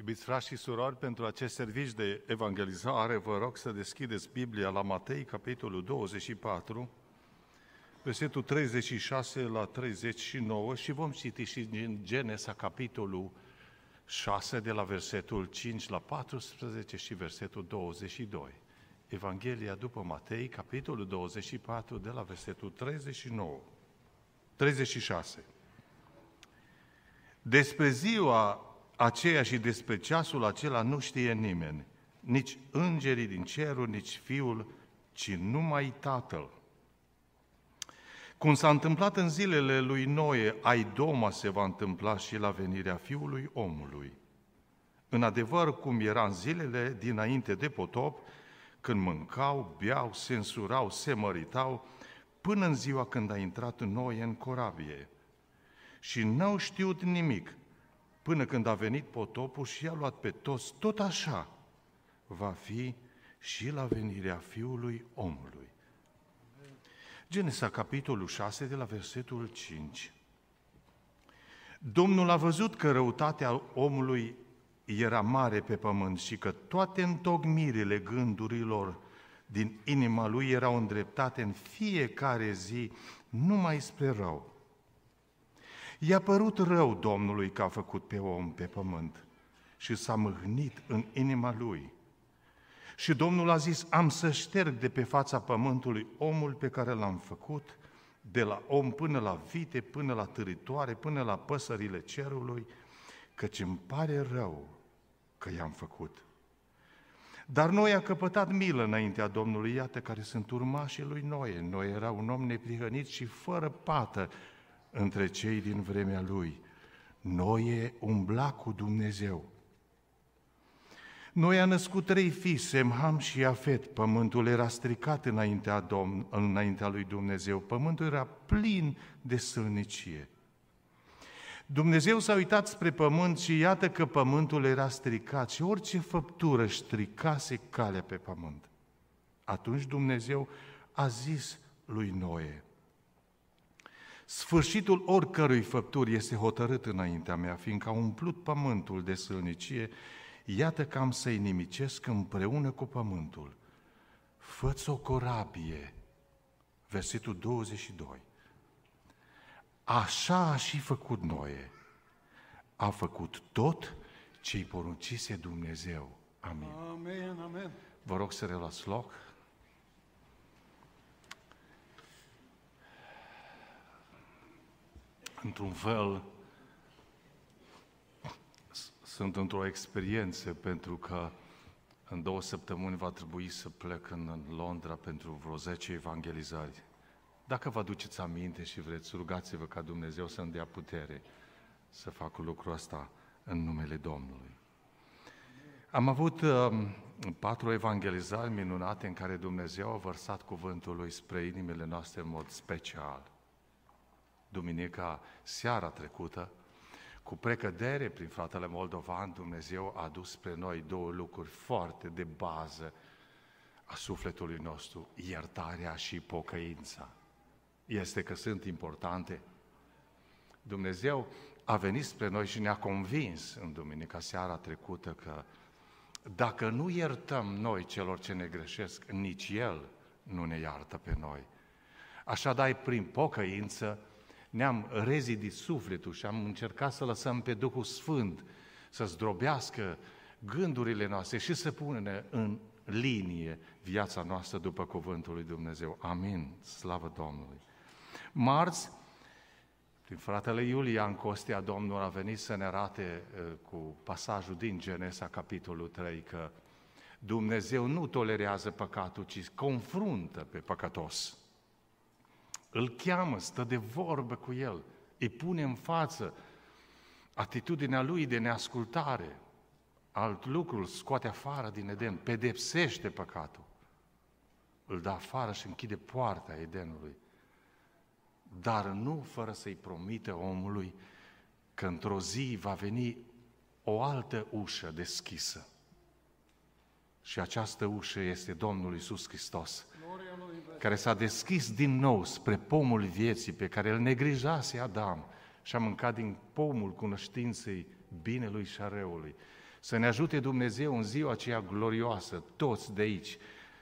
Iubiți frați și surori, pentru acest serviciu de evangelizare vă rog să deschideți Biblia la Matei, capitolul 24, versetul 36 la 39 și vom citi și din Genesa, capitolul 6, de la versetul 5 la 14 și versetul 22. Evanghelia după Matei, capitolul 24, de la versetul 39. 36. Despre ziua aceea și despre ceasul acela nu știe nimeni, nici îngerii din cerul, nici fiul, ci numai Tatăl. Cum s-a întâmplat în zilele lui Noe, ai doma se va întâmpla și la venirea fiului omului. În adevăr, cum era în zilele dinainte de potop, când mâncau, beau, se însurau, se măritau, până în ziua când a intrat Noe în corabie. Și n-au știut nimic, până când a venit potopul și i-a luat pe toți, tot așa va fi și la venirea Fiului omului. Genesa, capitolul 6, de la versetul 5. Domnul a văzut că răutatea omului era mare pe pământ și că toate întocmirile gândurilor din inima lui erau îndreptate în fiecare zi numai spre rău. I-a părut rău Domnului că a făcut pe om pe pământ și s-a mâhnit în inima lui. Și Domnul a zis, am să șterg de pe fața pământului omul pe care l-am făcut, de la om până la vite, până la târitoare, până la păsările cerului, căci îmi pare rău că i-am făcut. Dar noi a căpătat milă înaintea Domnului, iată care sunt urmașii lui Noe. Noi era un om neprihănit și fără pată între cei din vremea lui. Noe umbla cu Dumnezeu. Noi a născut trei fii, Semham și Afet. Pământul era stricat înaintea, Domn, înaintea lui Dumnezeu. Pământul era plin de sălnicie. Dumnezeu s-a uitat spre pământ și iată că pământul era stricat și orice făptură stricase calea pe pământ. Atunci Dumnezeu a zis lui Noe, Sfârșitul oricărui făpturi este hotărât înaintea mea, fiindcă a umplut pământul de sălnicie, iată că am să-i nimicesc împreună cu pământul. Fă-ți o corabie. Versetul 22. Așa a și făcut Noe. A făcut tot ce-i poruncise Dumnezeu. Amin. Amen, amen. Vă rog să reluați loc. Într-un fel, sunt într-o experiență pentru că în două săptămâni va trebui să plec în Londra pentru vreo 10 evangelizări. Dacă vă aduceți aminte și vreți, rugați-vă ca Dumnezeu să-mi dea putere să fac lucrul ăsta în numele Domnului. Am avut uh, patru evangelizări minunate în care Dumnezeu a vărsat cuvântul Lui spre inimile noastre în mod special. Duminica, seara trecută, cu precădere prin fratele Moldovan, Dumnezeu a adus spre noi două lucruri foarte de bază a sufletului nostru, iertarea și pocăința. Este că sunt importante. Dumnezeu a venit spre noi și ne-a convins în duminica seara trecută că dacă nu iertăm noi celor ce ne greșesc, nici El nu ne iartă pe noi. Așadar, prin pocăință, ne-am rezidit sufletul și am încercat să lăsăm pe Duhul Sfânt să zdrobească gândurile noastre și să pună în linie viața noastră după Cuvântul lui Dumnezeu. Amin. Slavă Domnului. Marți, prin fratele Iulian Costea, Domnul a venit să ne arate uh, cu pasajul din Genesa, capitolul 3, că Dumnezeu nu tolerează păcatul, ci confruntă pe păcătos. Îl cheamă, stă de vorbă cu el, îi pune în față atitudinea lui de neascultare, alt lucru, îl scoate afară din Eden, pedepsește păcatul, îl dă afară și închide poarta Edenului. Dar nu fără să-i promite omului că într-o zi va veni o altă ușă deschisă. Și această ușă este Domnul Isus Hristos, care s-a deschis din nou spre pomul vieții pe care îl neglijase Adam și a mâncat din pomul cunoștinței binelui și a răului. Să ne ajute Dumnezeu în ziua aceea glorioasă, toți de aici,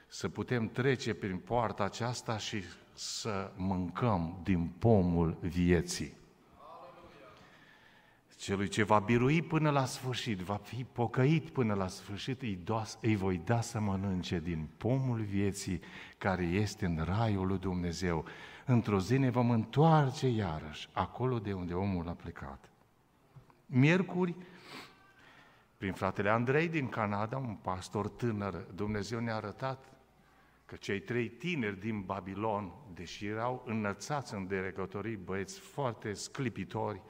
să putem trece prin poarta aceasta și să mâncăm din pomul vieții. Celui ce va birui până la sfârșit, va fi pocăit până la sfârșit, îi, do- îi voi da să mănânce din pomul vieții care este în raiul lui Dumnezeu. Într-o zi ne vom întoarce iarăși acolo de unde omul a plecat. Miercuri, prin fratele Andrei din Canada, un pastor tânăr, Dumnezeu ne-a arătat că cei trei tineri din Babilon, deși erau înălțați în deregătorii, băieți foarte sclipitori,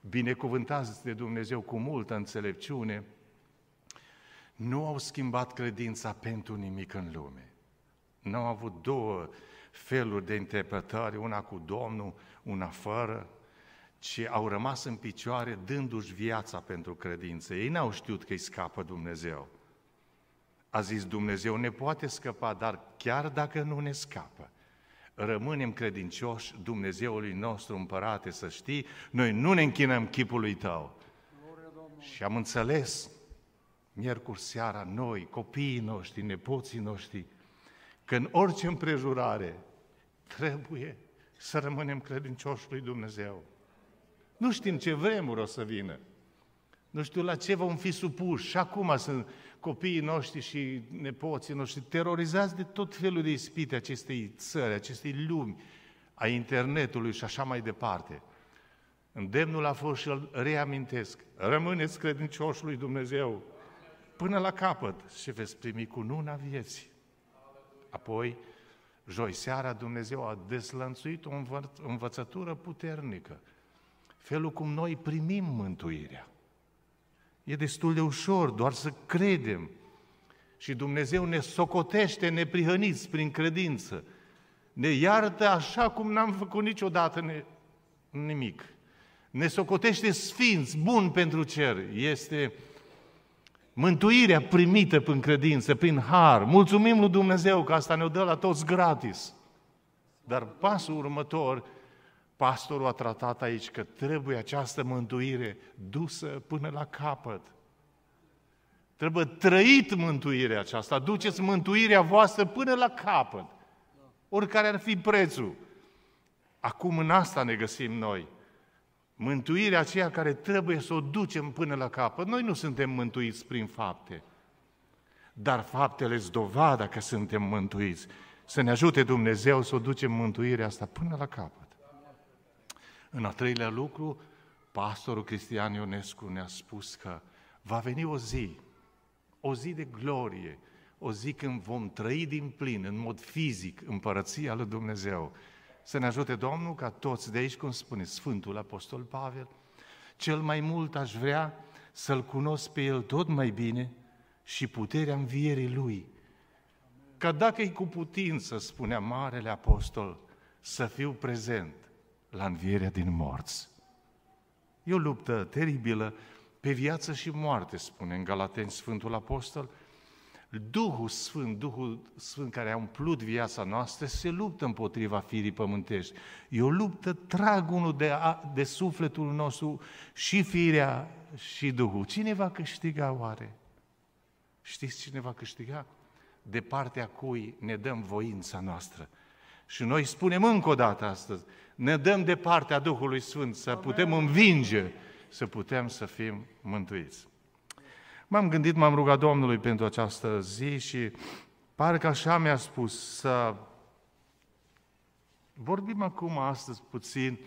binecuvântați de Dumnezeu cu multă înțelepciune, nu au schimbat credința pentru nimic în lume. Nu au avut două feluri de interpretare, una cu Domnul, una fără, ci au rămas în picioare dându-și viața pentru credință. Ei n-au știut că îi scapă Dumnezeu. A zis Dumnezeu ne poate scăpa, dar chiar dacă nu ne scapă, rămânem credincioși Dumnezeului nostru împărate, să știi, noi nu ne închinăm chipului tău. Și am înțeles, miercuri seara, noi, copiii noștri, nepoții noștri, că în orice împrejurare trebuie să rămânem credincioși lui Dumnezeu. Nu știm ce vremuri o să vină. Nu știu la ce vom fi supuși. Și acum sunt copiii noștri și nepoții noștri terorizați de tot felul de ispite acestei țări, acestei lumi, a internetului și așa mai departe. Îndemnul a fost și îl reamintesc. Rămâneți credincioși lui Dumnezeu până la capăt și veți primi cu nuna vieții. Apoi, joi seara, Dumnezeu a deslănțuit o învățătură puternică. Felul cum noi primim mântuirea. E destul de ușor, doar să credem. Și Dumnezeu ne socotește neprihăniți prin credință. Ne iartă așa cum n-am făcut niciodată ne... nimic. Ne socotește sfinți, bun pentru cer. Este mântuirea primită prin credință, prin har. Mulțumim lui Dumnezeu că asta ne-o dă la toți gratis. Dar pasul următor Pastorul a tratat aici că trebuie această mântuire dusă până la capăt. Trebuie trăit mântuirea aceasta. Duceți mântuirea voastră până la capăt. Oricare ar fi prețul. Acum în asta ne găsim noi. Mântuirea aceea care trebuie să o ducem până la capăt. Noi nu suntem mântuiți prin fapte. Dar faptele sunt dovada că suntem mântuiți. Să ne ajute Dumnezeu să o ducem mântuirea asta până la capăt. În a treilea lucru, pastorul Cristian Ionescu ne-a spus că va veni o zi, o zi de glorie, o zi când vom trăi din plin, în mod fizic, împărăția lui Dumnezeu. Să ne ajute Domnul ca toți de aici, cum spune Sfântul Apostol Pavel, cel mai mult aș vrea să-L cunosc pe El tot mai bine și puterea învierii Lui. Ca dacă e cu putință, spunea Marele Apostol, să fiu prezent la învierea din morți. E o luptă teribilă pe viață și moarte, spune în Galateni Sfântul Apostol. Duhul Sfânt, Duhul Sfânt care a umplut viața noastră, se luptă împotriva firii pământești. E o luptă trag unul de, de sufletul nostru și firea și Duhul. Cine va câștiga oare? Știți cine va câștiga? De partea cui ne dăm voința noastră. Și noi spunem încă o dată astăzi, ne dăm de partea Duhului Sfânt să putem învinge, să putem să fim mântuiți. M-am gândit, m-am rugat Domnului pentru această zi și parcă așa mi-a spus să vorbim acum astăzi puțin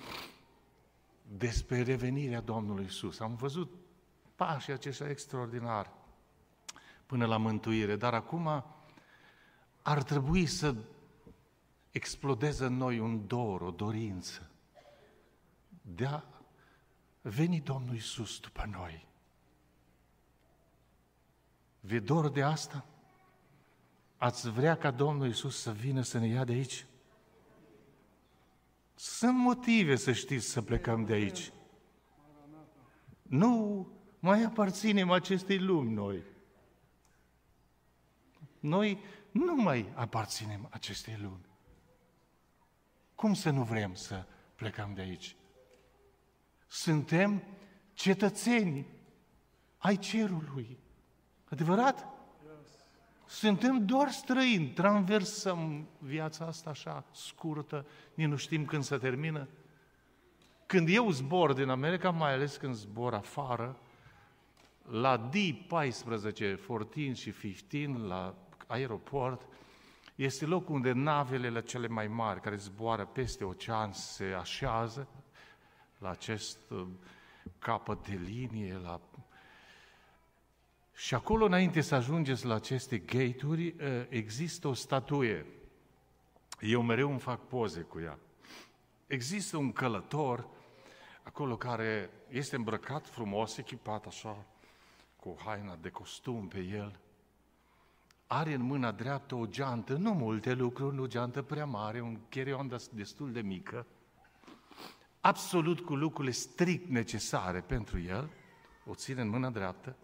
despre revenirea Domnului Isus. Am văzut pașii aceștia extraordinari până la mântuire, dar acum ar trebui să explodeze în noi un dor, o dorință de a veni Domnul Isus după noi. Vi dor de asta? Ați vrea ca Domnul Isus să vină să ne ia de aici? Sunt motive să știți să plecăm de aici. Nu mai aparținem acestei lumi noi. Noi nu mai aparținem acestei lumi. Cum să nu vrem să plecăm de aici? Suntem cetățeni ai cerului. Adevărat? Suntem doar străini, traversăm viața asta așa scurtă, nici nu știm când se termină. Când eu zbor din America, mai ales când zbor afară, la D14, 14 și 15, la aeroport, este locul unde navele la cele mai mari, care zboară peste ocean, se așează la acest uh, capăt de linie, la și acolo, înainte să ajungeți la aceste gate-uri, uh, există o statuie. Eu mereu îmi fac poze cu ea. Există un călător acolo care este îmbrăcat frumos, echipat așa, cu haina de costum pe el, are în mâna dreaptă o geantă, nu multe lucruri, nu o geantă prea mare, un cherion destul de mică, absolut cu lucrurile strict necesare pentru el, o ține în mâna dreaptă,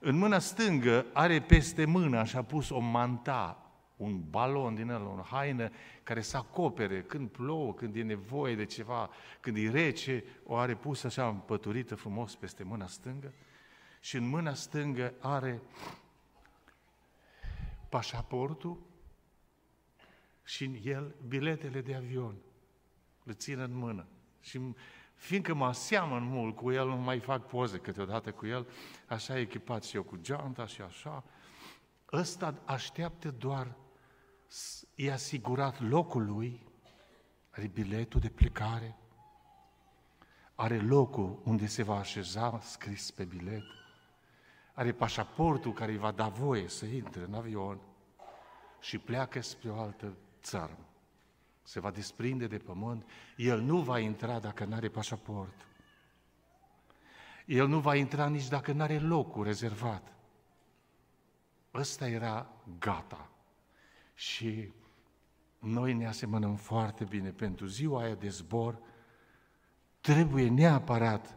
în mâna stângă are peste mână, așa pus o manta, un balon din ăla, o haină care să acopere când plouă, când e nevoie de ceva, când e rece, o are pus așa împăturită frumos peste mâna stângă și în mâna stângă are pașaportul și în el biletele de avion. Le țin în mână. Și fiindcă mă aseamăn mult cu el, nu mai fac poze câteodată cu el, așa echipat și eu cu geanta și așa, ăsta așteaptă doar, e asigurat locul lui, are biletul de plecare, are locul unde se va așeza scris pe bilet, are pașaportul care îi va da voie să intre în avion și pleacă spre o altă țară. Se va desprinde de pământ, el nu va intra dacă nu are pașaport. El nu va intra nici dacă nu are locul rezervat. Ăsta era gata. Și noi ne asemănăm foarte bine pentru ziua aia de zbor. Trebuie neapărat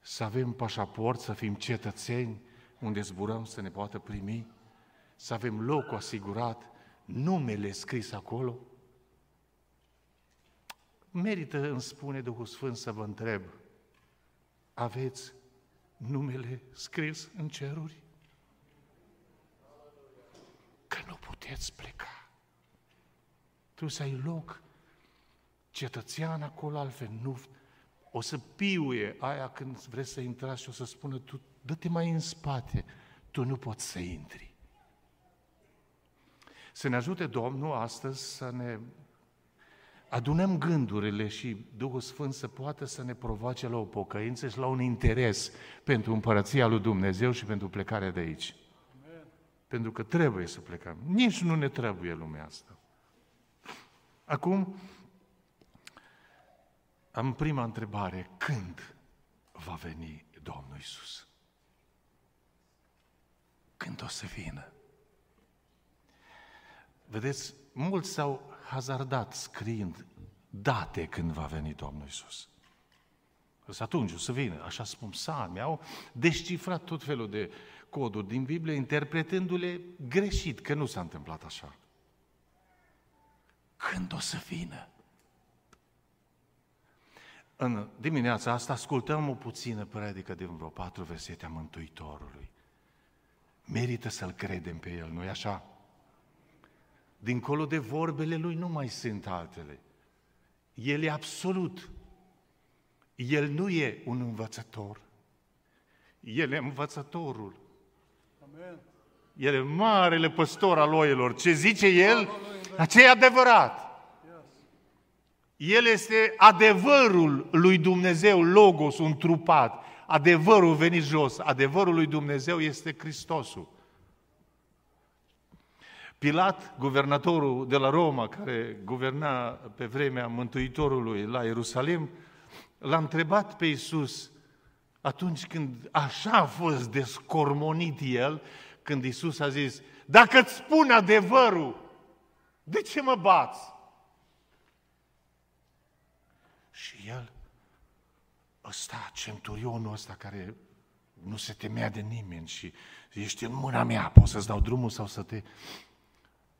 să avem pașaport, să fim cetățeni, unde zburăm să ne poată primi, să avem locul asigurat, numele scris acolo. Merită, îmi spune Duhul Sfânt, să vă întreb, aveți numele scris în ceruri? Că nu puteți pleca. Tu să ai loc cetățean acolo, altfel nu o să piuie aia când vreți să intrați și o să spună, tu dă-te mai în spate, tu nu poți să intri. Să ne ajute Domnul astăzi să ne adunăm gândurile și Duhul Sfânt să poată să ne provoace la o pocăință și la un interes pentru împărăția lui Dumnezeu și pentru plecarea de aici. Amen. Pentru că trebuie să plecăm. Nici nu ne trebuie lumea asta. Acum, am prima întrebare. Când va veni Domnul Isus? Când o să vină? Vedeți, mulți s-au hazardat scriind date când va veni Domnul Isus. Să atunci o să vină, așa spun psalmi, au descifrat tot felul de coduri din Biblie, interpretându-le greșit, că nu s-a întâmplat așa. Când o să vină? În dimineața asta ascultăm o puțină predică din vreo patru versete a Mântuitorului. Merită să-L credem pe El, nu-i așa? Dincolo de vorbele Lui nu mai sunt altele. El e absolut. El nu e un învățător. El e învățătorul. Amen. El e marele păstor al oilor. Ce zice El, aceea e adevărat. El este adevărul lui Dumnezeu, Logos, un trupat. Adevărul venit jos. Adevărul lui Dumnezeu este Hristosul. Pilat, guvernatorul de la Roma, care guverna pe vremea Mântuitorului la Ierusalim, l-a întrebat pe Iisus atunci când așa a fost descormonit el, când Iisus a zis, dacă îți spun adevărul, de ce mă bați? Și el, ăsta, centurionul ăsta care nu se temea de nimeni și ești în mâna mea, poți să-ți dau drumul sau să te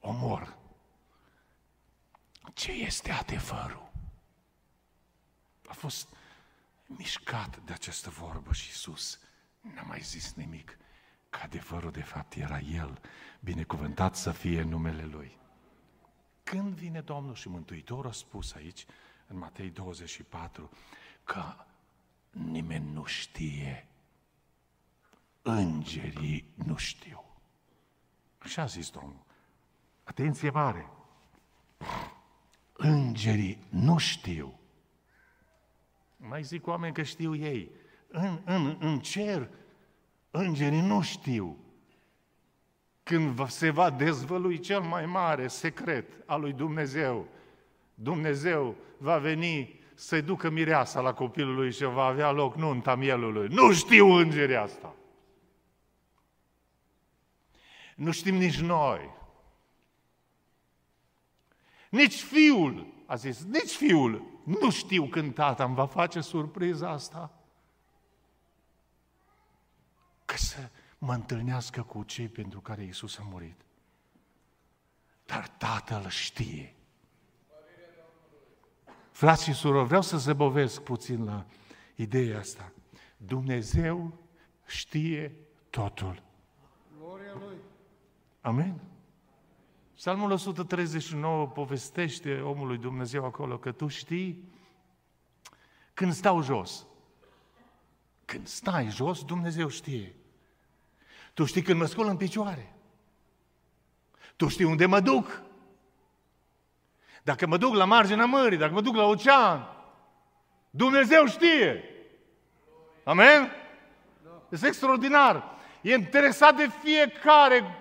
omor. Ce este adevărul? A fost mișcat de această vorbă și Iisus n-a mai zis nimic. că adevărul de fapt era El, binecuvântat să fie numele Lui. Când vine Domnul și Mântuitorul a spus aici, în Matei 24, că nimeni nu știe, îngerii nu știu. Așa a zis Domnul. Atenție mare! Îngerii nu știu. Mai zic oameni că știu ei. În, în, în cer, îngerii nu știu. Când se va dezvălui cel mai mare secret al lui Dumnezeu, Dumnezeu va veni să-i ducă mireasa la copilul lui și va avea loc nunta mielului. Nu știu îngerii asta. Nu știm nici noi. Nici fiul, a zis, nici fiul. Nu știu când tata îmi va face surpriza asta. Că să mă întâlnească cu cei pentru care Iisus a murit. Dar Tatăl știe. Frați și surori, vreau să zăbovesc puțin la ideea asta. Dumnezeu știe totul. Gloria Lui. Amen. Psalmul 139 povestește omului Dumnezeu acolo că tu știi când stau jos. Când stai jos, Dumnezeu știe. Tu știi când mă scol în picioare. Tu știi unde mă duc. Dacă mă duc la marginea mării, dacă mă duc la ocean, Dumnezeu știe. Amen? Este extraordinar. E interesat de fiecare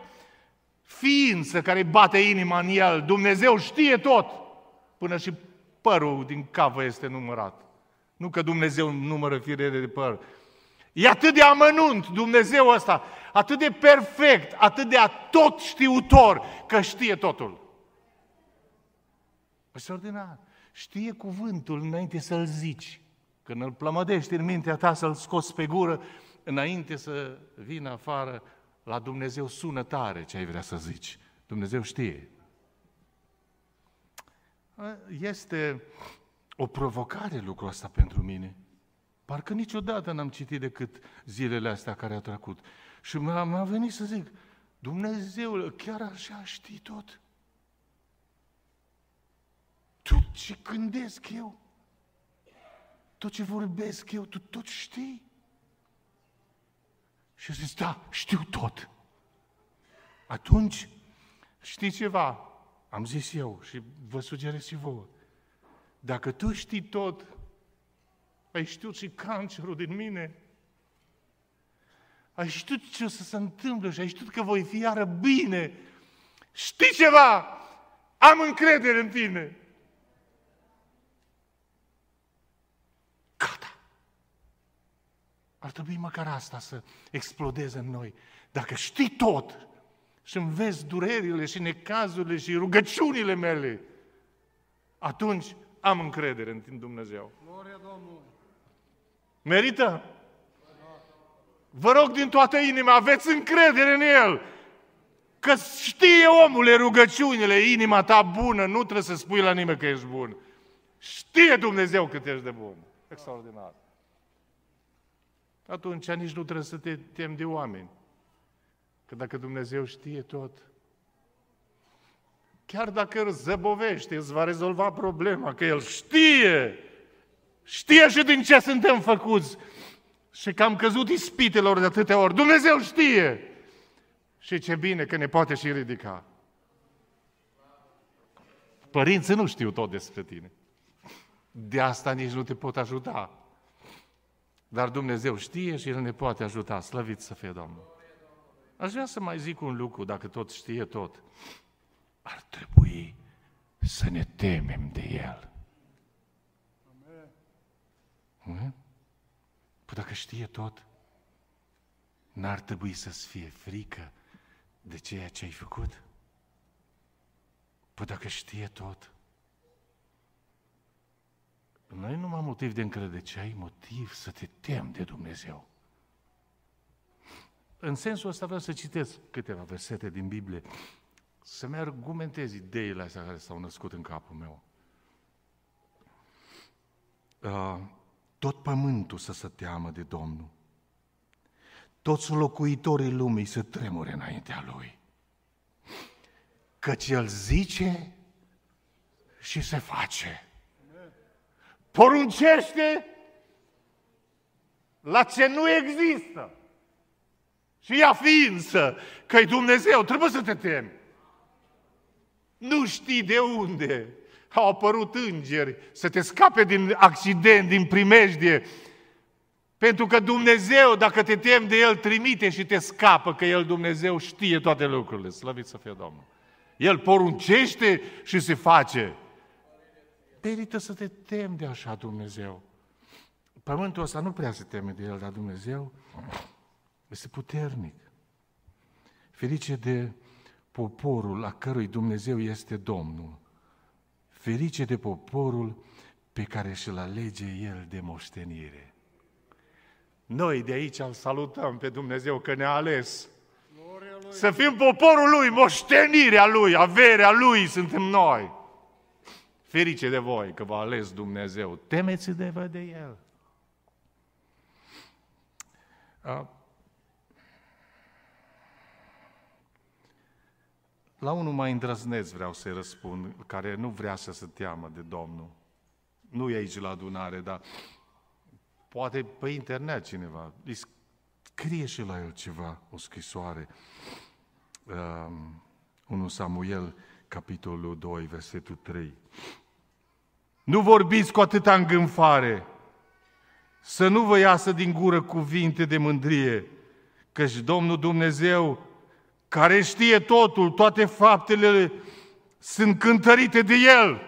ființă care bate inima în el. Dumnezeu știe tot. Până și părul din cavă este numărat. Nu că Dumnezeu numără firele de păr. E atât de amănunt Dumnezeu ăsta, atât de perfect, atât de tot știutor, că știe totul. Extraordinar. Știe cuvântul înainte să-l zici. Când îl plămădești în mintea ta să-l scoți pe gură, înainte să vină afară, la Dumnezeu sună tare ce ai vrea să zici. Dumnezeu știe. Este o provocare lucrul ăsta pentru mine. Parcă niciodată n-am citit decât zilele astea care au trecut. Și m-a, m-a venit să zic, Dumnezeu, chiar așa știi tot? Tot ce gândesc eu, tot ce vorbesc eu, tu tot știi? Și zis, da, știu tot. Atunci, știi ceva? Am zis eu și vă sugerez și vouă. Dacă tu știi tot, ai știut și cancerul din mine, ai știut ce o să se întâmple și ai știut că voi fi iară bine, știi ceva? Am încredere în tine. Ar trebui măcar asta să explodeze în noi. Dacă știi tot și îmi vezi durerile și necazurile și rugăciunile mele, atunci am încredere în Dumnezeu. Gloria Domnului! Merită? Vă rog din toată inima, aveți încredere în El. Că știe omule rugăciunile, inima ta bună, nu trebuie să spui la nimeni că ești bun. Știe Dumnezeu cât ești de bun. Extraordinar atunci nici nu trebuie să te temi de oameni. Că dacă Dumnezeu știe tot, chiar dacă îl zăbovește, îți va rezolva problema, că El știe, știe și din ce suntem făcuți și că am căzut ispitelor de atâtea ori. Dumnezeu știe! Și ce bine că ne poate și ridica. Părinții nu știu tot despre tine. De asta nici nu te pot ajuta. Dar Dumnezeu știe și El ne poate ajuta. Slăvit să fie Domnul. Aș vrea să mai zic un lucru, dacă tot știe tot. Ar trebui să ne temem de El. Amen. Păi dacă știe tot, n-ar trebui să-ți fie frică de ceea ce ai făcut? Păi dacă știe tot, noi nu am motiv de încredere, ci ai motiv să te temi de Dumnezeu. În sensul ăsta vreau să citesc câteva versete din Biblie, să-mi argumentez ideile astea care s-au născut în capul meu. Uh, tot pământul să se teamă de Domnul. toți locuitorii lumii să tremure înaintea Lui. Căci El zice și se face. Poruncește la ce nu există. Și ea ființă, că-i Dumnezeu, trebuie să te temi. Nu știi de unde au apărut îngeri să te scape din accident, din primejdie. Pentru că Dumnezeu, dacă te temi de El, trimite și te scapă, că El, Dumnezeu, știe toate lucrurile. Slăvit să fie Domnul. El poruncește și se face. Merită să te temi de așa Dumnezeu. Pământul ăsta nu prea se teme de El, dar Dumnezeu este puternic. Ferice de poporul a cărui Dumnezeu este Domnul. Ferice de poporul pe care și-l alege El de moștenire. Noi de aici îl salutăm pe Dumnezeu că ne-a ales. Să fim poporul Lui, moștenirea Lui, averea Lui suntem noi. Ferice de voi că v-a ales Dumnezeu. Temeți de vă de El. La unul mai îndrăzneț vreau să-i răspund, care nu vrea să se teamă de Domnul. Nu e aici la adunare, dar poate pe internet cineva. Îi scrie și la el ceva, o scrisoare. Um, 1 Samuel, capitolul 2, versetul 3. Nu vorbiți cu atâta îngânfare, să nu vă iasă din gură cuvinte de mândrie, căci Domnul Dumnezeu care știe totul, toate faptele sunt cântărite de El.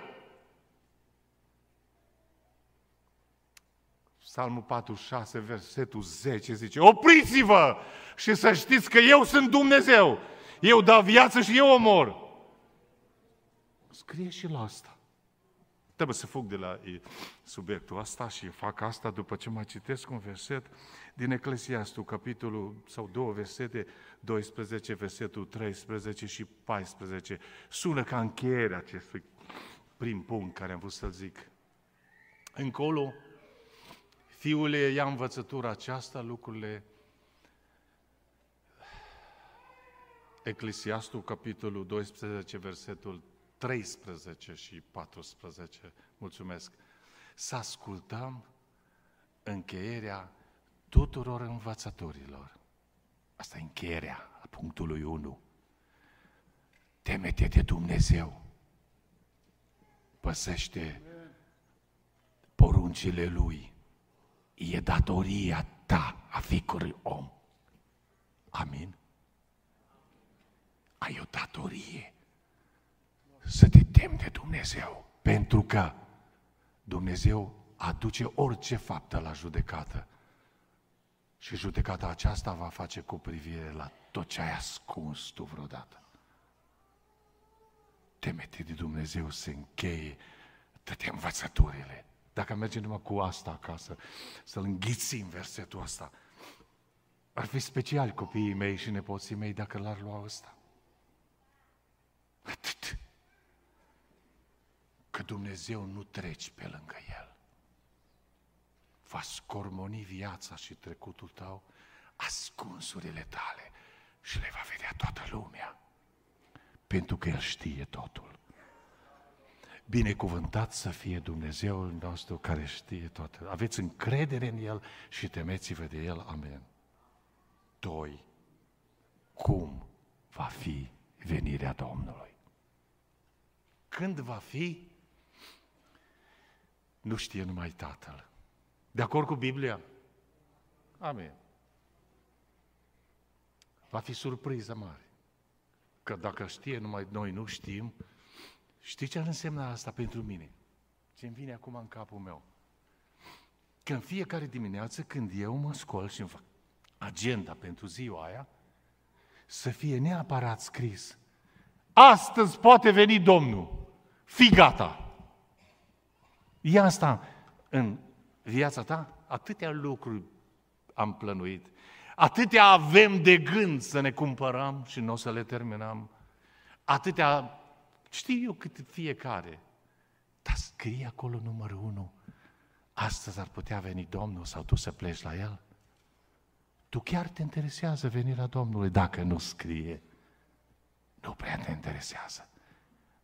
Psalmul 46, versetul 10 zice, opriți-vă și să știți că eu sunt Dumnezeu. Eu dau viață și eu omor. Scrie și la asta. Trebuie să fug de la subiectul ăsta și fac asta după ce mai citesc un verset din Eclesiastul, capitolul sau două versete, 12, versetul 13 și 14. Sună ca încheierea acestui prim punct care am vrut să-l zic. Încolo, fiule, ia învățătura aceasta, lucrurile Eclesiastul, capitolul 12, versetul 13 și 14. Mulțumesc. Să ascultăm încheierea tuturor învățătorilor. Asta e încheierea a punctului 1. Temete de Dumnezeu. Păsește poruncile Lui. E datoria ta a fiecărui om. Amin? Ai o datorie să te temi de Dumnezeu. Pentru că Dumnezeu aduce orice faptă la judecată. Și judecata aceasta va face cu privire la tot ce ai ascuns tu vreodată. Temete de Dumnezeu să încheie toate învățăturile. Dacă mergem numai cu asta acasă, să-l înghițim versetul ăsta, ar fi special copiii mei și nepoții mei dacă l-ar lua ăsta. Atât că Dumnezeu nu treci pe lângă El. Va scormoni viața și trecutul tău, ascunsurile tale și le va vedea toată lumea. Pentru că El știe totul. Binecuvântat să fie Dumnezeul nostru care știe totul. Aveți încredere în El și temeți-vă de El. Amen. Doi. Cum va fi venirea Domnului? Când va fi? Nu știe numai Tatăl. De acord cu Biblia? Amin. Va fi surpriză mare. Că dacă știe numai noi nu știm, știi ce ar însemna asta pentru mine? Ce îmi vine acum în capul meu? Că în fiecare dimineață când eu mă scol și îmi fac agenda pentru ziua aia, să fie neapărat scris. Astăzi poate veni Domnul. Fii gata. E asta în viața ta? Atâtea lucruri am plănuit. Atâtea avem de gând să ne cumpărăm și nu o să le terminăm. Atâtea, știu eu cât fiecare. Dar scrie acolo numărul unu. Astăzi ar putea veni Domnul sau tu să pleci la El? Tu chiar te interesează venirea Domnului dacă nu scrie? Nu prea te interesează.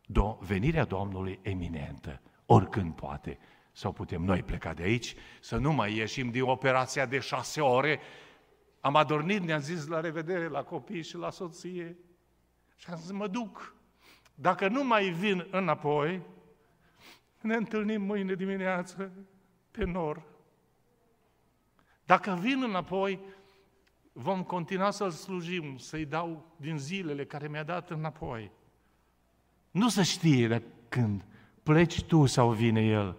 Do- venirea Domnului eminentă, oricând poate. Sau putem noi pleca de aici, să nu mai ieșim din operația de șase ore. Am adornit, ne-am zis la revedere la copii și la soție. Și am zis, mă duc. Dacă nu mai vin înapoi, ne întâlnim mâine dimineață pe nor. Dacă vin înapoi, vom continua să-L slujim, să-i dau din zilele care mi-a dat înapoi. Nu să știe de când pleci tu sau vine El.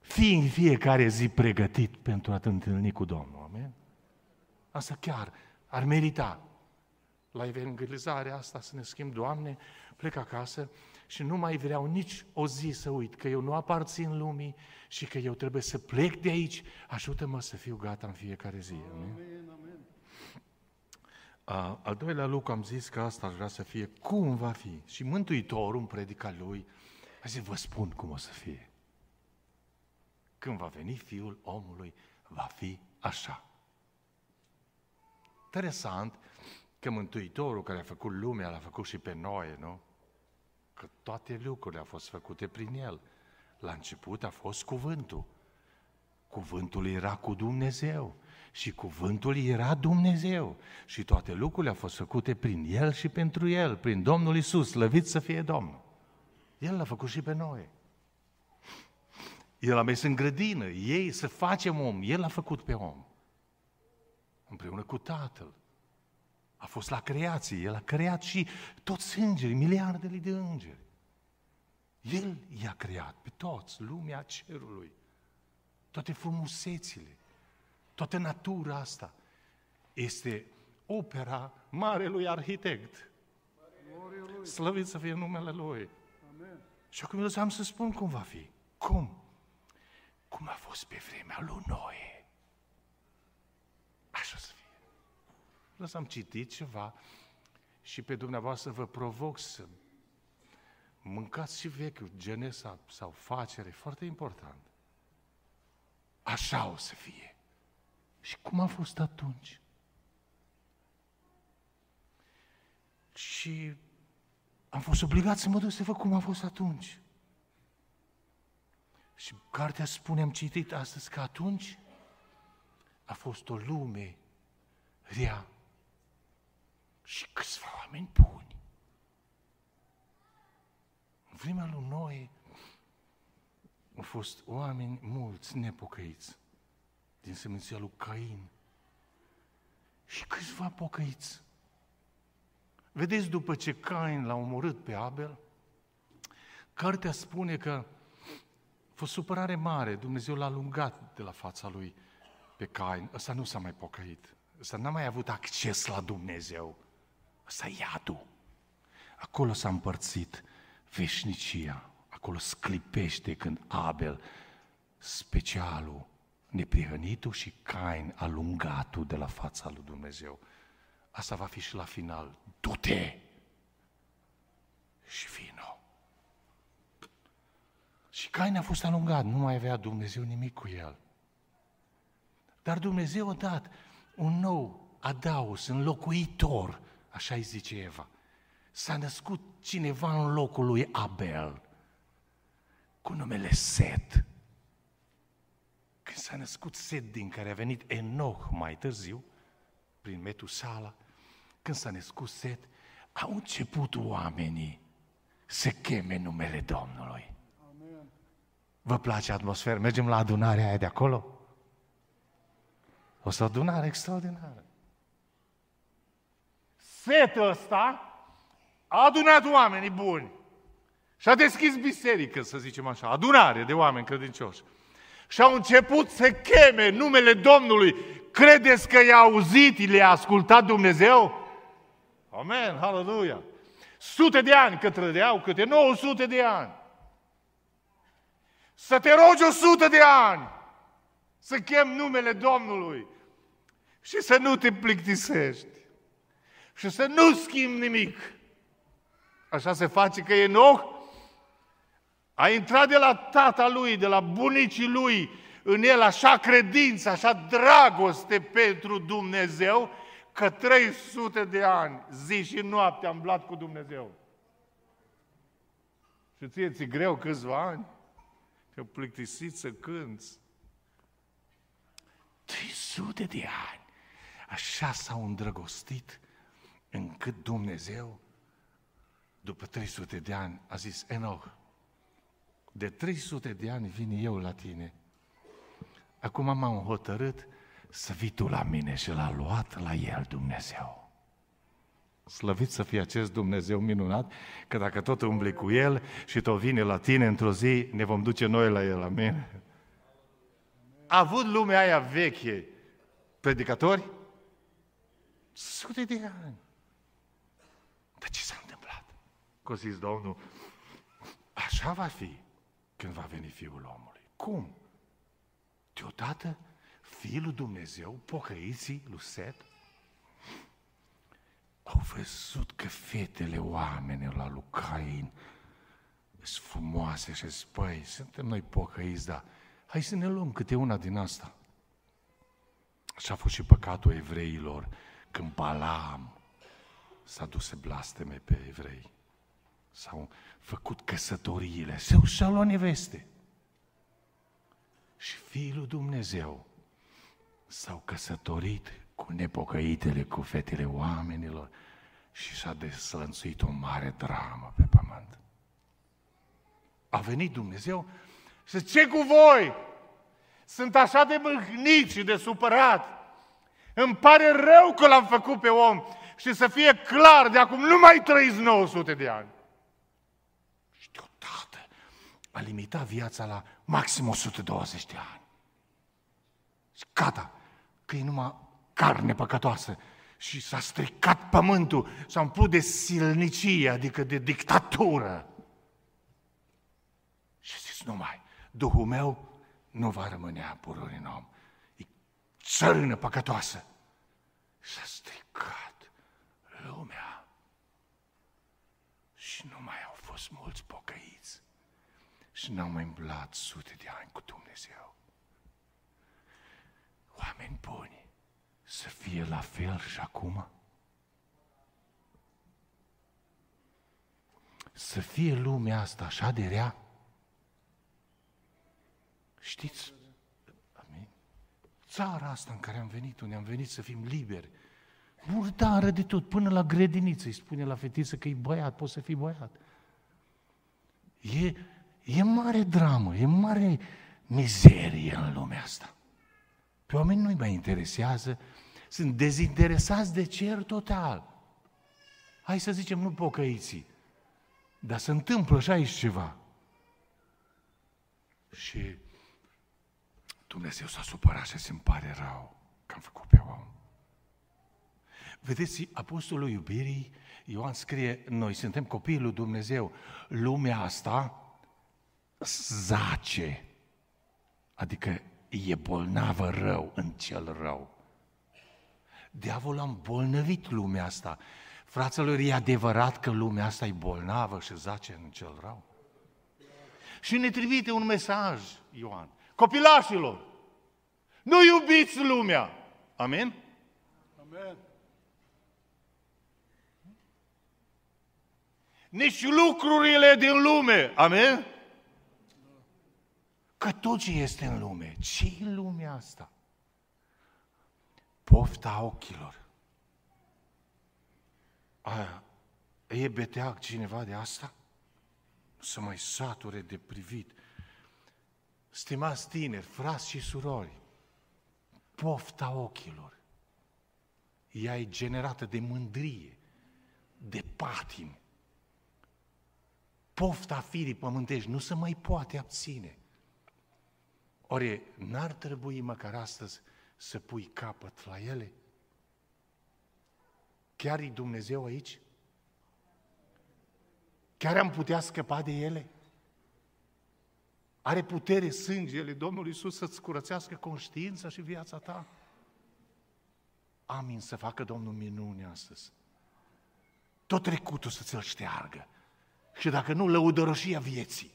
Fii în fiecare zi pregătit pentru a te întâlni cu Domnul. Amen? Asta chiar ar merita la evangelizarea asta să ne schimb, Doamne, plec acasă și nu mai vreau nici o zi să uit că eu nu aparțin lumii și că eu trebuie să plec de aici. Ajută-mă să fiu gata în fiecare zi. Amen? Amen, amen. A, al doilea lucru am zis că asta aș vrea să fie cum va fi. Și Mântuitorul în predica lui a zis, vă spun cum o să fie. Când va veni Fiul omului, va fi așa. Interesant că Mântuitorul care a făcut lumea, l-a făcut și pe noi, nu? Că toate lucrurile au fost făcute prin El. La început a fost cuvântul. Cuvântul era cu Dumnezeu și cuvântul era Dumnezeu. Și toate lucrurile au fost făcute prin El și pentru El, prin Domnul Isus, slăvit să fie Domnul. El l-a făcut și pe noi. El a mers în grădină, ei să facem om, El l-a făcut pe om. Împreună cu Tatăl. A fost la creație, El a creat și toți îngerii, miliardele de îngeri. El i-a creat pe toți, lumea cerului, toate frumusețile, toată natura asta. Este opera marelui arhitect. Slăvit să fie numele Lui. Amen. Și acum am să spun cum va fi. Cum? Cum a fost pe vremea lui Noe. Așa să fie. Vreau să am citit ceva și pe dumneavoastră vă provoc să mâncați și vechiul, genesa sau facere, foarte important. Așa o să fie. Și cum a fost atunci? Și am fost obligat să mă duc să văd cum a fost atunci. Și cartea spune, am citit astăzi că atunci a fost o lume rea și câțiva oameni buni. În vremea lui Noe au fost oameni mulți nepocăiți din seminția lui Cain și câțiva pocăiți. Vedeți, după ce Cain l-a omorât pe Abel, cartea spune că a fost supărare mare, Dumnezeu l-a lungat de la fața lui pe Cain. Ăsta nu s-a mai pocăit. Ăsta n-a mai avut acces la Dumnezeu. Ăsta e iadul. Acolo s-a împărțit veșnicia. Acolo sclipește când Abel, specialul, neprihănitul și Cain, alungatul de la fața lui Dumnezeu. Asta va fi și la final. Du-te și vino. Și Cain a fost alungat, nu mai avea Dumnezeu nimic cu el. Dar Dumnezeu a dat un nou adaus, înlocuitor Așa îi zice Eva. S-a născut cineva în locul lui Abel, cu numele Set. Când s-a născut Set, din care a venit Enoch mai târziu, prin Metusala, când s-a născut Set, au început oamenii să cheme numele Domnului. Amen. Vă place atmosfera? Mergem la adunarea aia de acolo? O să adunare extraordinară fetă ăsta a adunat oamenii buni și a deschis biserică, să zicem așa, adunare de oameni credincioși. Și au început să cheme numele Domnului. Credeți că i-a auzit, le-a ascultat Dumnezeu? Amen, haleluia! Sute de ani cât trădeau, câte 900 de ani. Să te rogi o sută de ani să chem numele Domnului și să nu te plictisești și să nu schimb nimic. Așa se face că Enoch a intrat de la tata lui, de la bunicii lui, în el așa credință, așa dragoste pentru Dumnezeu, că 300 de ani, zi și noapte, am blat cu Dumnezeu. Și ție ți greu câțiva ani? Te-au plictisit să cânți. 300 de ani. Așa s-au îndrăgostit încât Dumnezeu, după 300 de ani, a zis, Enoch, de 300 de ani vin eu la tine. Acum m-am hotărât să vii tu la mine și l-a luat la el Dumnezeu. Slăvit să fie acest Dumnezeu minunat, că dacă tot umbli cu El și tot vine la tine într-o zi, ne vom duce noi la El, amin? A avut lumea aia veche predicatori? Sute de ani. Dar ce s-a întâmplat? Că zis Domnul, așa va fi când va veni Fiul omului. Cum? Deodată, Fiul Dumnezeu, pocăiții lui Set, au văzut că fetele oamenilor la lui Cain sunt frumoase și zic, păi, suntem noi pocăiți, dar hai să ne luăm câte una din asta. Așa a fost și păcatul evreilor când Balaam s-a dus să blasteme pe evrei. S-au făcut căsătoriile, și-au luat neveste. Și Fiul Dumnezeu s-au căsătorit cu nepocăitele, cu fetele oamenilor și s-a deslănțuit o mare dramă pe pământ. A venit Dumnezeu și ce cu voi? Sunt așa de mâhnit și de supărat. Îmi pare rău că l-am făcut pe om și să fie clar, de acum nu mai trăiți 900 de ani. Și deodată a limitat viața la maxim 120 de ani. Și gata, că e numai carne păcătoasă și s-a stricat pământul, s-a umplut de silnicie, adică de dictatură. Și zis, nu mai, Duhul meu nu va rămâne pururi în om. E țărână păcătoasă. S-a stricat lumea. Și nu mai au fost mulți pocăiți. Și n-au mai îmblat sute de ani cu Dumnezeu. Oameni buni, să fie la fel și acum? Să fie lumea asta așa de rea? Știți, amin? țara asta în care am venit, unde am venit să fim liberi, murdară de tot, până la grădiniță, îi spune la fetiță că e băiat, poți să fii băiat. E, e mare dramă, e mare mizerie în lumea asta. Pe oameni nu-i mai interesează sunt dezinteresați de cer total. Hai să zicem, nu pocăiții, dar se întâmplă și aici ceva. Și Dumnezeu s-a supărat și se-mi pare rău că am făcut pe om. Vedeți, Apostolul Iubirii, Ioan scrie, noi suntem copiii lui Dumnezeu. Lumea asta zace, adică e bolnavă rău în cel rău. Diavolul a îmbolnăvit lumea asta. Fraților, e adevărat că lumea asta e bolnavă și zace în cel rău? Și ne trimite un mesaj, Ioan. Copilașilor, nu iubiți lumea. Amen? Amen. Nici lucrurile din lume. Amen? Că tot ce este în lume, ce e lumea asta? pofta ochilor. Aia, e beteag cineva de asta? Să mai sature de privit. Stimați tineri, frați și surori, pofta ochilor, ea e generată de mândrie, de patim. Pofta firii pământești nu se mai poate abține. Ori n-ar trebui măcar astăzi să pui capăt la ele? Chiar e Dumnezeu aici? Chiar am putea scăpa de ele? Are putere sângele Domnului Iisus să-ți curățească conștiința și viața ta? Amin, să facă Domnul minune astăzi. Tot trecutul să ți-l șteargă. Și dacă nu, lăudăroșia vieții.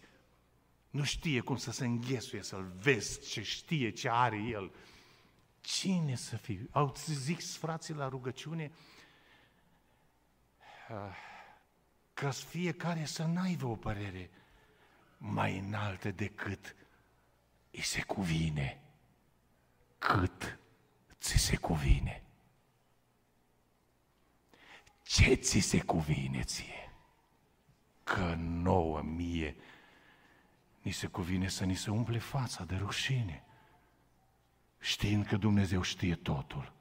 Nu știe cum să se înghesuie, să-l vezi, ce știe, ce are el. Cine să fie? Au zis frații la rugăciune ah, că fiecare să n-aibă o părere mai înaltă decât îi se cuvine. Cât ți se cuvine. Ce ți se cuvine ție? Că nouă mie ni se cuvine să ni se umple fața de rușine, știind că Dumnezeu știe totul.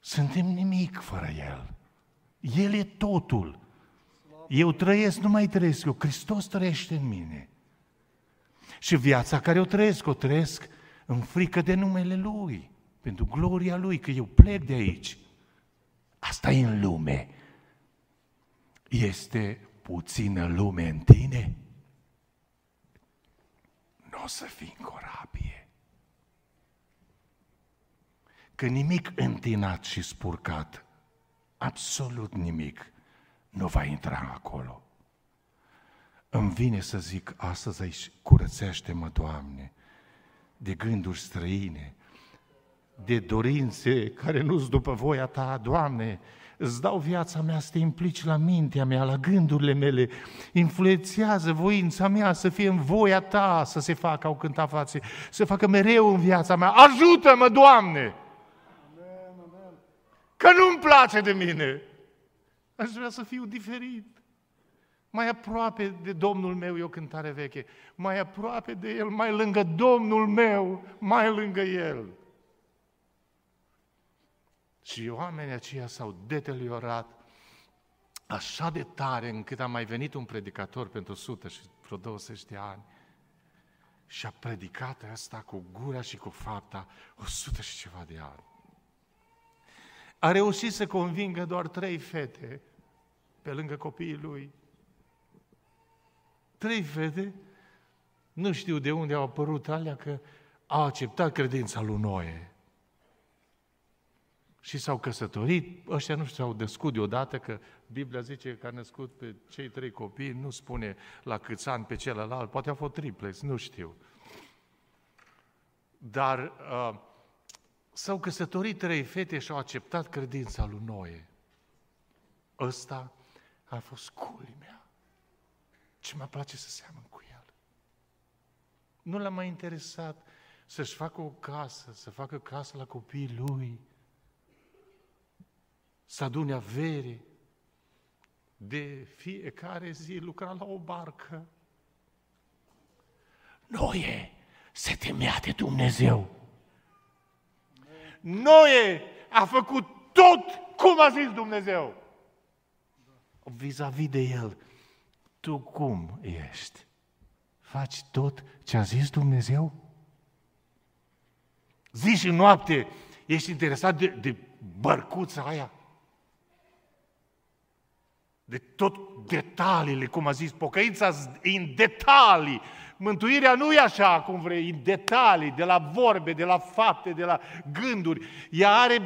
Suntem nimic fără El. El e totul. Eu trăiesc, nu mai trăiesc eu, Hristos trăiește în mine. Și viața care o trăiesc, o trăiesc în frică de numele Lui, pentru gloria Lui, că eu plec de aici. Asta e în lume. Este puțină lume în tine? Nu o să fii în corabie. Că nimic întinat și spurcat, absolut nimic, nu va intra acolo. Îmi vine să zic astăzi aici, curățește-mă, Doamne, de gânduri străine, de dorințe care nu-s după voia Ta, Doamne, îți dau viața mea să te implici la mintea mea, la gândurile mele, influențează voința mea să fie în voia Ta să se facă, au cântat față, să facă mereu în viața mea. Ajută-mă, Doamne! Că nu-mi place de mine. Aș vrea să fiu diferit. Mai aproape de Domnul meu e o cântare veche. Mai aproape de El, mai lângă Domnul meu, mai lângă El. Și oamenii aceia s-au deteriorat așa de tare încât a mai venit un predicator pentru 100 și vreo 20 de ani și a predicat asta cu gura și cu fapta 100 și ceva de ani. A reușit să convingă doar trei fete pe lângă copiii lui. Trei fete, nu știu de unde au apărut alea că au acceptat credința lui Noe și s-au căsătorit, ăștia nu știu, s-au născut deodată, că Biblia zice că a născut pe cei trei copii, nu spune la câți ani pe celălalt, poate au fost triplex, nu știu. Dar uh, s-au căsătorit trei fete și au acceptat credința lui Noe. Ăsta a fost culmea. Ce mă place să seamăn cu el. Nu l-a mai interesat să-și facă o casă, să facă casă la copiii lui, să adune avere. De fiecare zi lucra la o barcă. Noe se temea de Dumnezeu. Noe a făcut tot cum a zis Dumnezeu. Vis-a-vis de el, tu cum ești? Faci tot ce a zis Dumnezeu? Zi și noapte ești interesat de, de bărcuța aia? De tot detaliile, cum a zis, pocăința în detalii. Mântuirea nu e așa cum vrei, în detalii, de la vorbe, de la fapte, de la gânduri. Ea are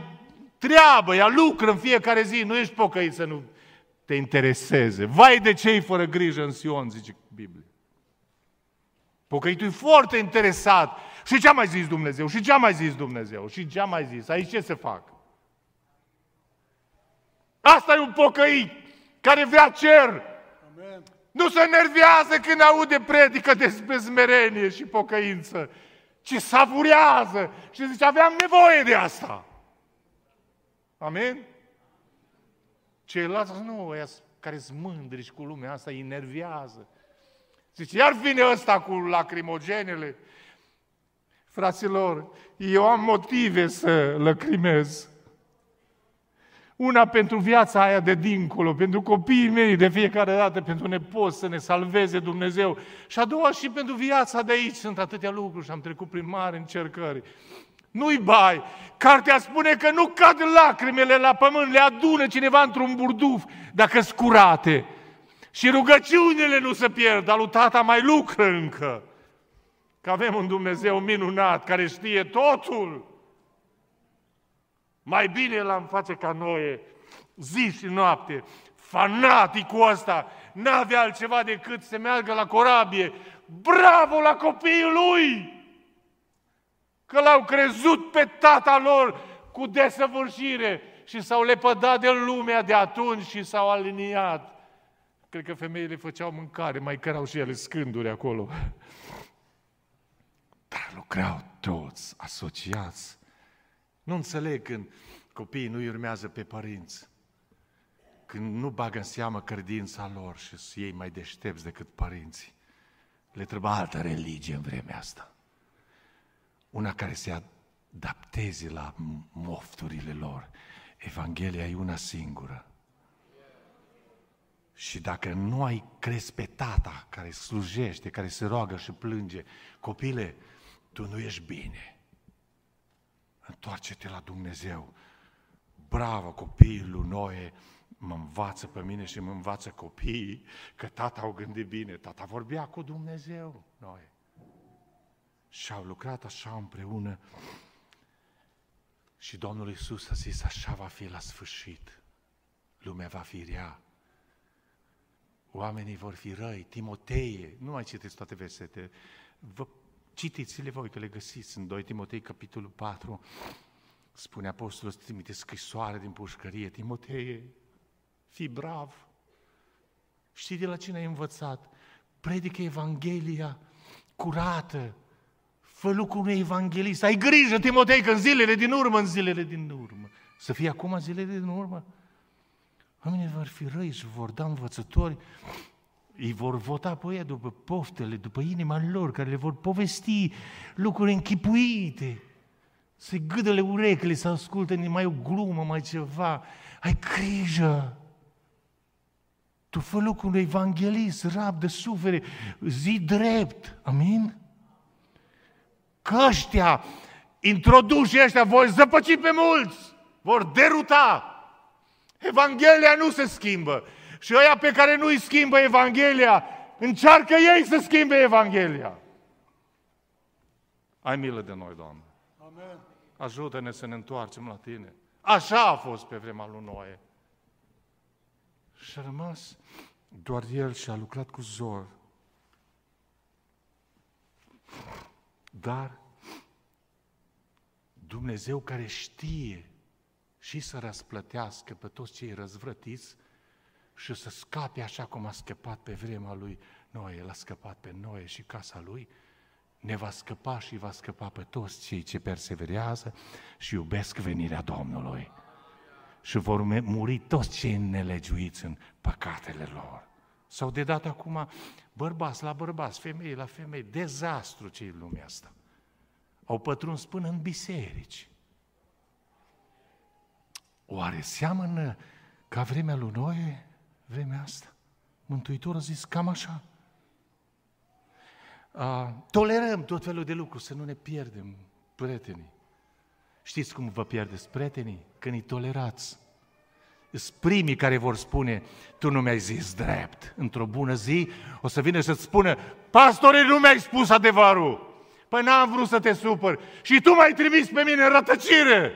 treabă, ea lucră în fiecare zi, nu ești pocăit să nu te intereseze. Vai de cei fără grijă în Sion, zice Biblia. Pocăitul e foarte interesat. Și ce a mai zis Dumnezeu? Și ce a mai zis Dumnezeu? Și ce a mai zis? Aici ce se fac? Asta e un pocăit care vrea cer. Amen. Nu se nervează când aude predică despre smerenie și pocăință, ci savurează și zice, aveam nevoie de asta. Amen? Ceilalți nu, ăia care sunt mândri și cu lumea asta îi nervează. Zice, iar vine ăsta cu lacrimogenele. Fraților, eu am motive să lăcrimez. Una pentru viața aia de dincolo, pentru copiii mei de fiecare dată, pentru nepoți să ne salveze Dumnezeu. Și a doua și pentru viața de aici. Sunt atâtea lucruri și am trecut prin mari încercări. Nu-i bai. Cartea spune că nu cad lacrimele la pământ, le adună cineva într-un burduf dacă scurate. Și rugăciunile nu se pierd, dar lui tata mai lucră încă. Că avem un Dumnezeu minunat care știe totul. Mai bine l-am face ca noi, zi și noapte, Fanaticul ăsta n-avea altceva decât să meargă la corabie. Bravo la copiii lui! Că l-au crezut pe tata lor cu desăvârșire și s-au lepădat de lumea de atunci și s-au aliniat. Cred că femeile făceau mâncare, mai cărau și ele scânduri acolo. Dar lucrau toți asociați. Nu înțeleg când copiii nu urmează pe părinți. Când nu bagă în seamă credința lor și sunt ei mai deștepți decât părinții. Le trebuie altă religie în vremea asta. Una care se adapteze la mofturile lor. Evanghelia e una singură. Și dacă nu ai crezi pe tata care slujește, care se roagă și plânge, copile, tu nu ești bine. Întoarce-te la Dumnezeu. Bravo, copiii lui Noe, mă învață pe mine și mă învață copiii că tata au gândit bine. Tata vorbea cu Dumnezeu, Noe. Și au lucrat așa împreună. Și Domnul Iisus a zis, așa va fi la sfârșit. Lumea va fi rea. Oamenii vor fi răi. Timoteie, nu mai citiți toate versete. Vă citiți-le voi că le găsiți în 2 Timotei, capitolul 4. Spune Apostolul, trimite scrisoare din pușcărie. Timoteie, fii brav. Știi de la cine ai învățat? Predică Evanghelia curată. Fă lucrul unui evanghelist. Ai grijă, Timotei, că în zilele din urmă, în zilele din urmă. Să fie acum zilele din urmă. Oamenii vor fi răi și vor da învățători îi vor vota pe ea după poftele, după inima lor, care le vor povesti lucruri închipuite. Se gâdăle urechile să asculte mai o glumă, mai ceva. Ai grijă! Tu fă lucrul evanghelist, rab de sufere, zi drept. Amin? Că ăștia, introduși ăștia, vor zăpăci pe mulți, vor deruta. Evanghelia nu se schimbă. Și ăia pe care nu îi schimbă Evanghelia, încearcă ei să schimbe Evanghelia. Ai milă de noi, Doamne. Amen. Ajută-ne să ne întoarcem la Tine. Așa a fost pe vremea lui Noe. Și a rămas doar el și a lucrat cu zor. Dar Dumnezeu care știe și să răsplătească pe toți cei răzvrătiți, și să scape așa cum a scăpat pe vremea lui Noe, el a scăpat pe Noe și casa lui, ne va scăpa și va scăpa pe toți cei ce perseverează și iubesc venirea Domnului. Și vor muri toți cei nelegiuiți în păcatele lor. Sau de dată acum bărbați la bărbați, femei la femei, dezastru ce în lumea asta. Au pătruns până în biserici. Oare seamănă ca vremea lui Noe? Vremea asta. Mântuitorul a zis cam așa. A, tolerăm tot felul de lucruri, să nu ne pierdem prietenii. Știți cum vă pierdeți prietenii? Când îi tolerați. Sunt primii care vor spune, tu nu mi-ai zis drept. Într-o bună zi o să vină să-ți spună, pastore, nu mi-ai spus adevărul. Păi n-am vrut să te supăr. Și tu m-ai trimis pe mine în rătăcire.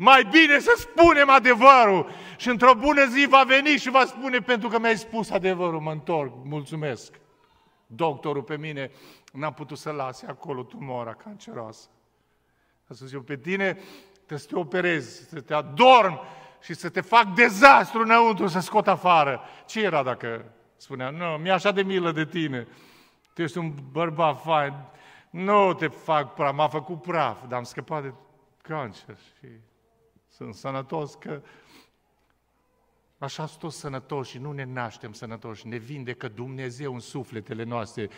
Mai bine să spunem adevărul și într-o bună zi va veni și va spune pentru că mi-ai spus adevărul, mă întorc, mulțumesc. Doctorul pe mine n-am putut să lase acolo tumora canceroasă. A spus eu, pe tine trebuie să te operezi, să te adorm și să te fac dezastru înăuntru, să scot afară. Ce era dacă spunea, nu, mi-e așa de milă de tine, tu ești un bărbat fain, nu te fac praf, m-a făcut praf, dar am scăpat de cancer și sunt sănătos că Așa sunt toți sănătoși și nu ne naștem sănătoși, ne vindecă Dumnezeu în sufletele noastre,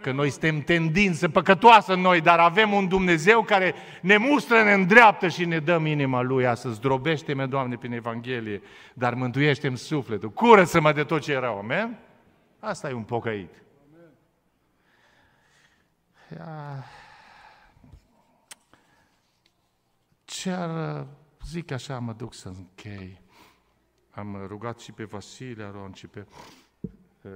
că noi suntem tendință păcătoasă în noi, dar avem un Dumnezeu care ne mustră, ne îndreaptă și ne dăm inima Lui astăzi. Zdrobește-mă, Doamne, prin Evanghelie, dar mântuiește-mi sufletul. Curăță-mă de tot ce e rău, amen? Asta e un pocăit. Ce ar zic așa, mă duc să închei. Am rugat și pe Vasile Aron și pe uh,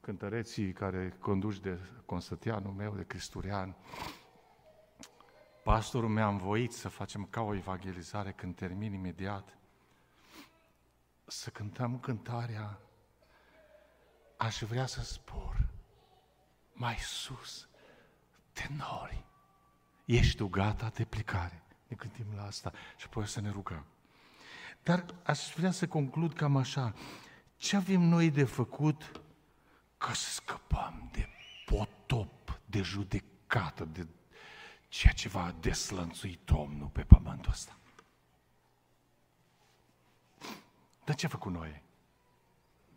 cântăreții care conduci de Constătianul meu, de Cristurian. Pastorul mi-a învoit să facem ca o evangelizare când termin imediat. să cântăm cântarea Aș vrea să spor mai sus, tenori. Ești tu gata de plecare? Ne gândim la asta și apoi să ne rugăm. Dar aș vrea să conclud cam așa. Ce avem noi de făcut ca să scăpăm de potop, de judecată, de ceea ce va deslănțui Domnul pe pământul ăsta? Dar ce a făcut noi?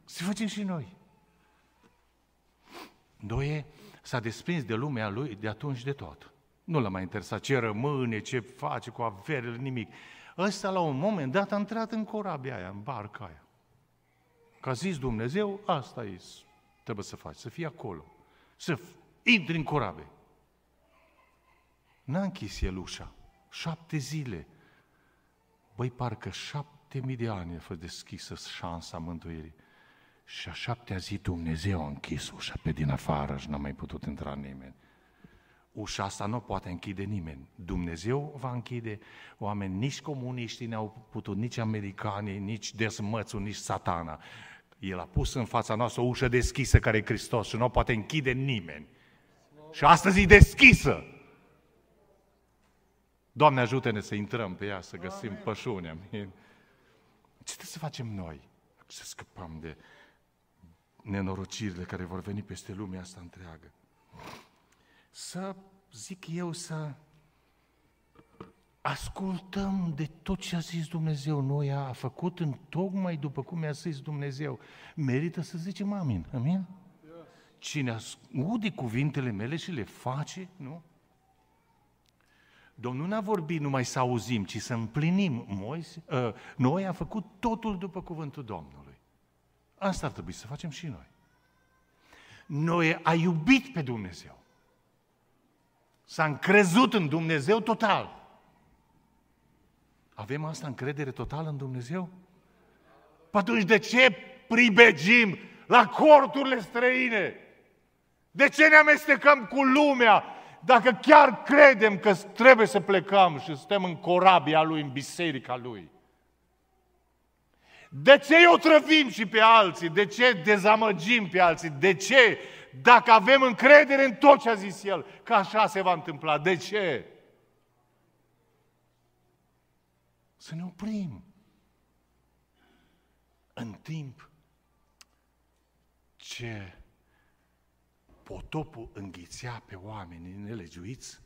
Să facem și noi. Noe s-a desprins de lumea lui de atunci de tot. Nu l-a mai interesat ce rămâne, ce face cu averile, nimic. Ăsta la un moment dat a intrat în corabia aia, în barca aia. Că a zis Dumnezeu, asta e, trebuie să faci, să fii acolo. Să intri în corabie. N-a închis el ușa. Șapte zile. Băi, parcă șapte mii de ani a fost deschisă șansa mântuirii. Și a șaptea zi Dumnezeu a închis ușa pe din afară și n-a mai putut intra nimeni. Ușa asta nu poate închide nimeni. Dumnezeu va închide oameni, nici comuniștii n-au putut, nici americanii, nici desmățul, nici satana. El a pus în fața noastră o ușă deschisă care e Hristos și nu o poate închide nimeni. Și astăzi e deschisă. Doamne ajută-ne să intrăm pe ea, să găsim pășune. Ce trebuie să facem noi? Să scăpăm de nenorocirile care vor veni peste lumea asta întreagă. Să, zic eu, să ascultăm de tot ce a zis Dumnezeu. Noi a făcut în tocmai după cum mi-a zis Dumnezeu. Merită să zicem amin. Amin? Cine aude cuvintele mele și le face, nu? Domnul n-a vorbit numai să auzim, ci să împlinim. Moise, uh, noi a făcut totul după cuvântul Domnului. Asta ar trebui să facem și noi. Noi a iubit pe Dumnezeu. S-a încrezut în Dumnezeu total. Avem asta încredere totală în Dumnezeu? Păi atunci de ce pribegim la corturile străine? De ce ne amestecăm cu lumea dacă chiar credem că trebuie să plecăm și suntem în corabia Lui, în biserica Lui? De ce îi otrăvim și pe alții? De ce dezamăgim pe alții? De ce? Dacă avem încredere în tot ce a zis El, că așa se va întâmpla. De ce? Să ne oprim. În timp ce potopul înghițea pe oamenii nelegiuiți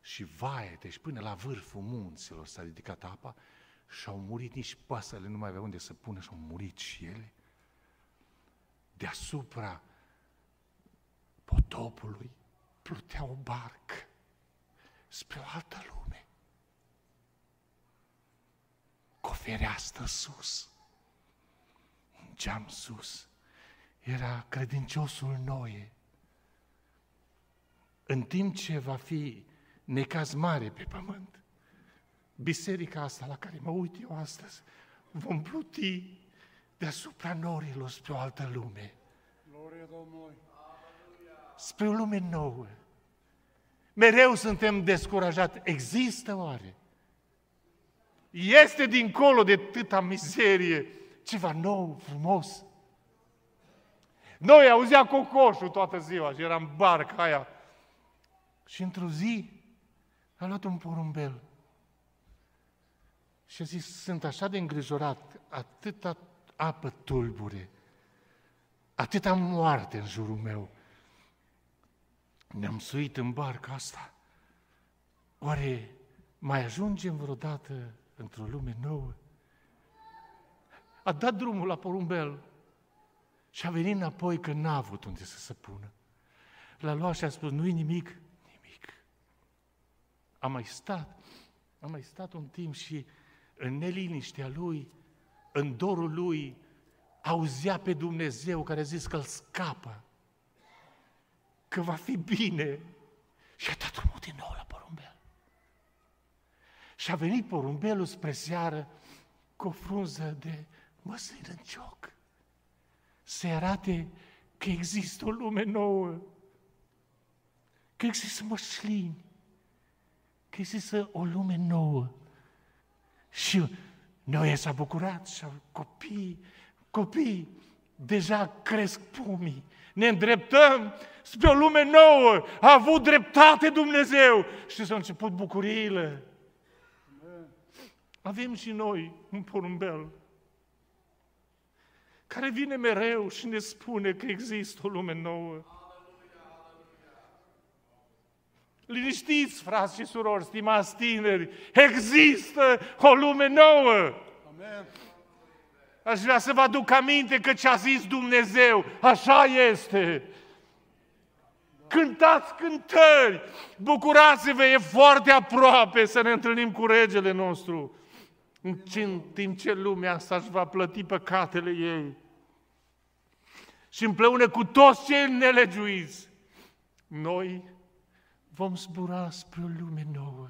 și vaete și până la vârful munților s-a ridicat apa, și au murit nici pasările, nu mai aveau unde să pună și au murit și ele. Deasupra potopului plutea o barcă spre o altă lume. Cu o fereastră sus, un geam sus, era credinciosul Noe. În timp ce va fi necaz mare pe pământ, biserica asta la care mă uit eu astăzi, vom pluti deasupra norilor spre o altă lume. Gloria Domnului! Spre o lume nouă. Mereu suntem descurajați. Există oare? Este dincolo de tâta mizerie ceva nou, frumos. Noi auzea cocoșul toată ziua și eram în barca aia. Și într-o zi a luat un porumbel și a zis, sunt așa de îngrijorat, atâta apă tulbure, atâta moarte în jurul meu. Ne-am suit în barca asta. Oare mai ajungem vreodată într-o lume nouă? A dat drumul la porumbel și a venit înapoi că n-a avut unde să se pună. L-a luat și a spus, nu-i nimic, nimic. A mai stat, a mai stat un timp și în neliniștea lui, în dorul lui, auzea pe Dumnezeu care a zis că îl scapă, că va fi bine. Și a dat drumul din nou la porumbel. Și a venit porumbelul spre seară cu o frunză de măslin în cioc. Să arate că există o lume nouă, că există măslini, că există o lume nouă și Noe s-a bucurat și copii, copii, deja cresc pomii. Ne îndreptăm spre o lume nouă. A avut dreptate Dumnezeu. Și s-au început bucuriile. Avem și noi un porumbel care vine mereu și ne spune că există o lume nouă. Liniștiți, frați și surori, stimați tineri, există o lume nouă. Amen. Aș vrea să vă aduc aminte că ce a zis Dumnezeu, așa este. Cântați cântări, bucurați-vă, e foarte aproape să ne întâlnim cu regele nostru. În timp ce lumea asta își va plăti păcatele ei. Și împreună cu toți cei nelegiuiți, noi vom zbura spre o lume nouă.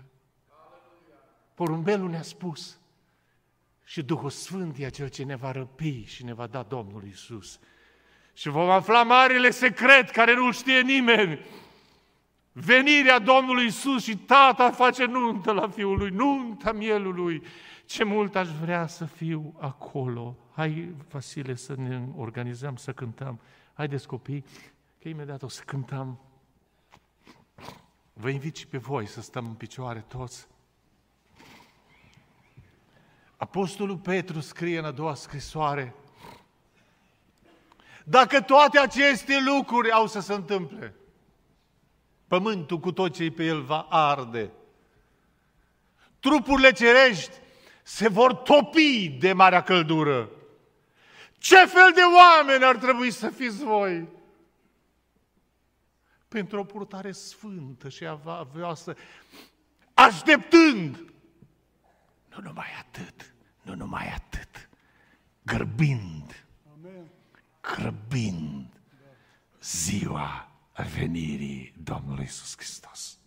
Porumbelul ne-a spus și Duhul Sfânt e cel ce ne va răpi și ne va da Domnul Isus. Și vom afla marile secret care nu știe nimeni. Venirea Domnului Isus și tata face nuntă la Fiul lui, nunta mielului. Ce mult aș vrea să fiu acolo. Hai, Vasile, să ne organizăm, să cântăm. Haideți, copii, că imediat o să cântăm. Vă invit și pe voi să stăm în picioare toți. Apostolul Petru scrie în a doua scrisoare, dacă toate aceste lucruri au să se întâmple, pământul cu tot ce pe el va arde, trupurile cerești se vor topi de marea căldură. Ce fel de oameni ar trebui să fiți voi? Pentru o purtare sfântă și avioasă, așteptând, nu numai atât, nu numai atât, grăbind, grăbind ziua venirii Domnului Isus Hristos.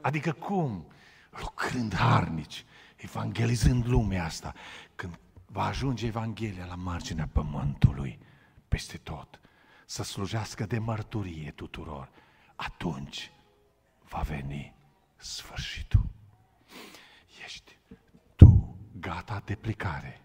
Adică cum? Lucrând harnici, evangelizând lumea asta, când va ajunge Evanghelia la marginea pământului, peste tot, să slujească de mărturie tuturor, atunci va veni sfârșitul. Ești tu gata de plecare.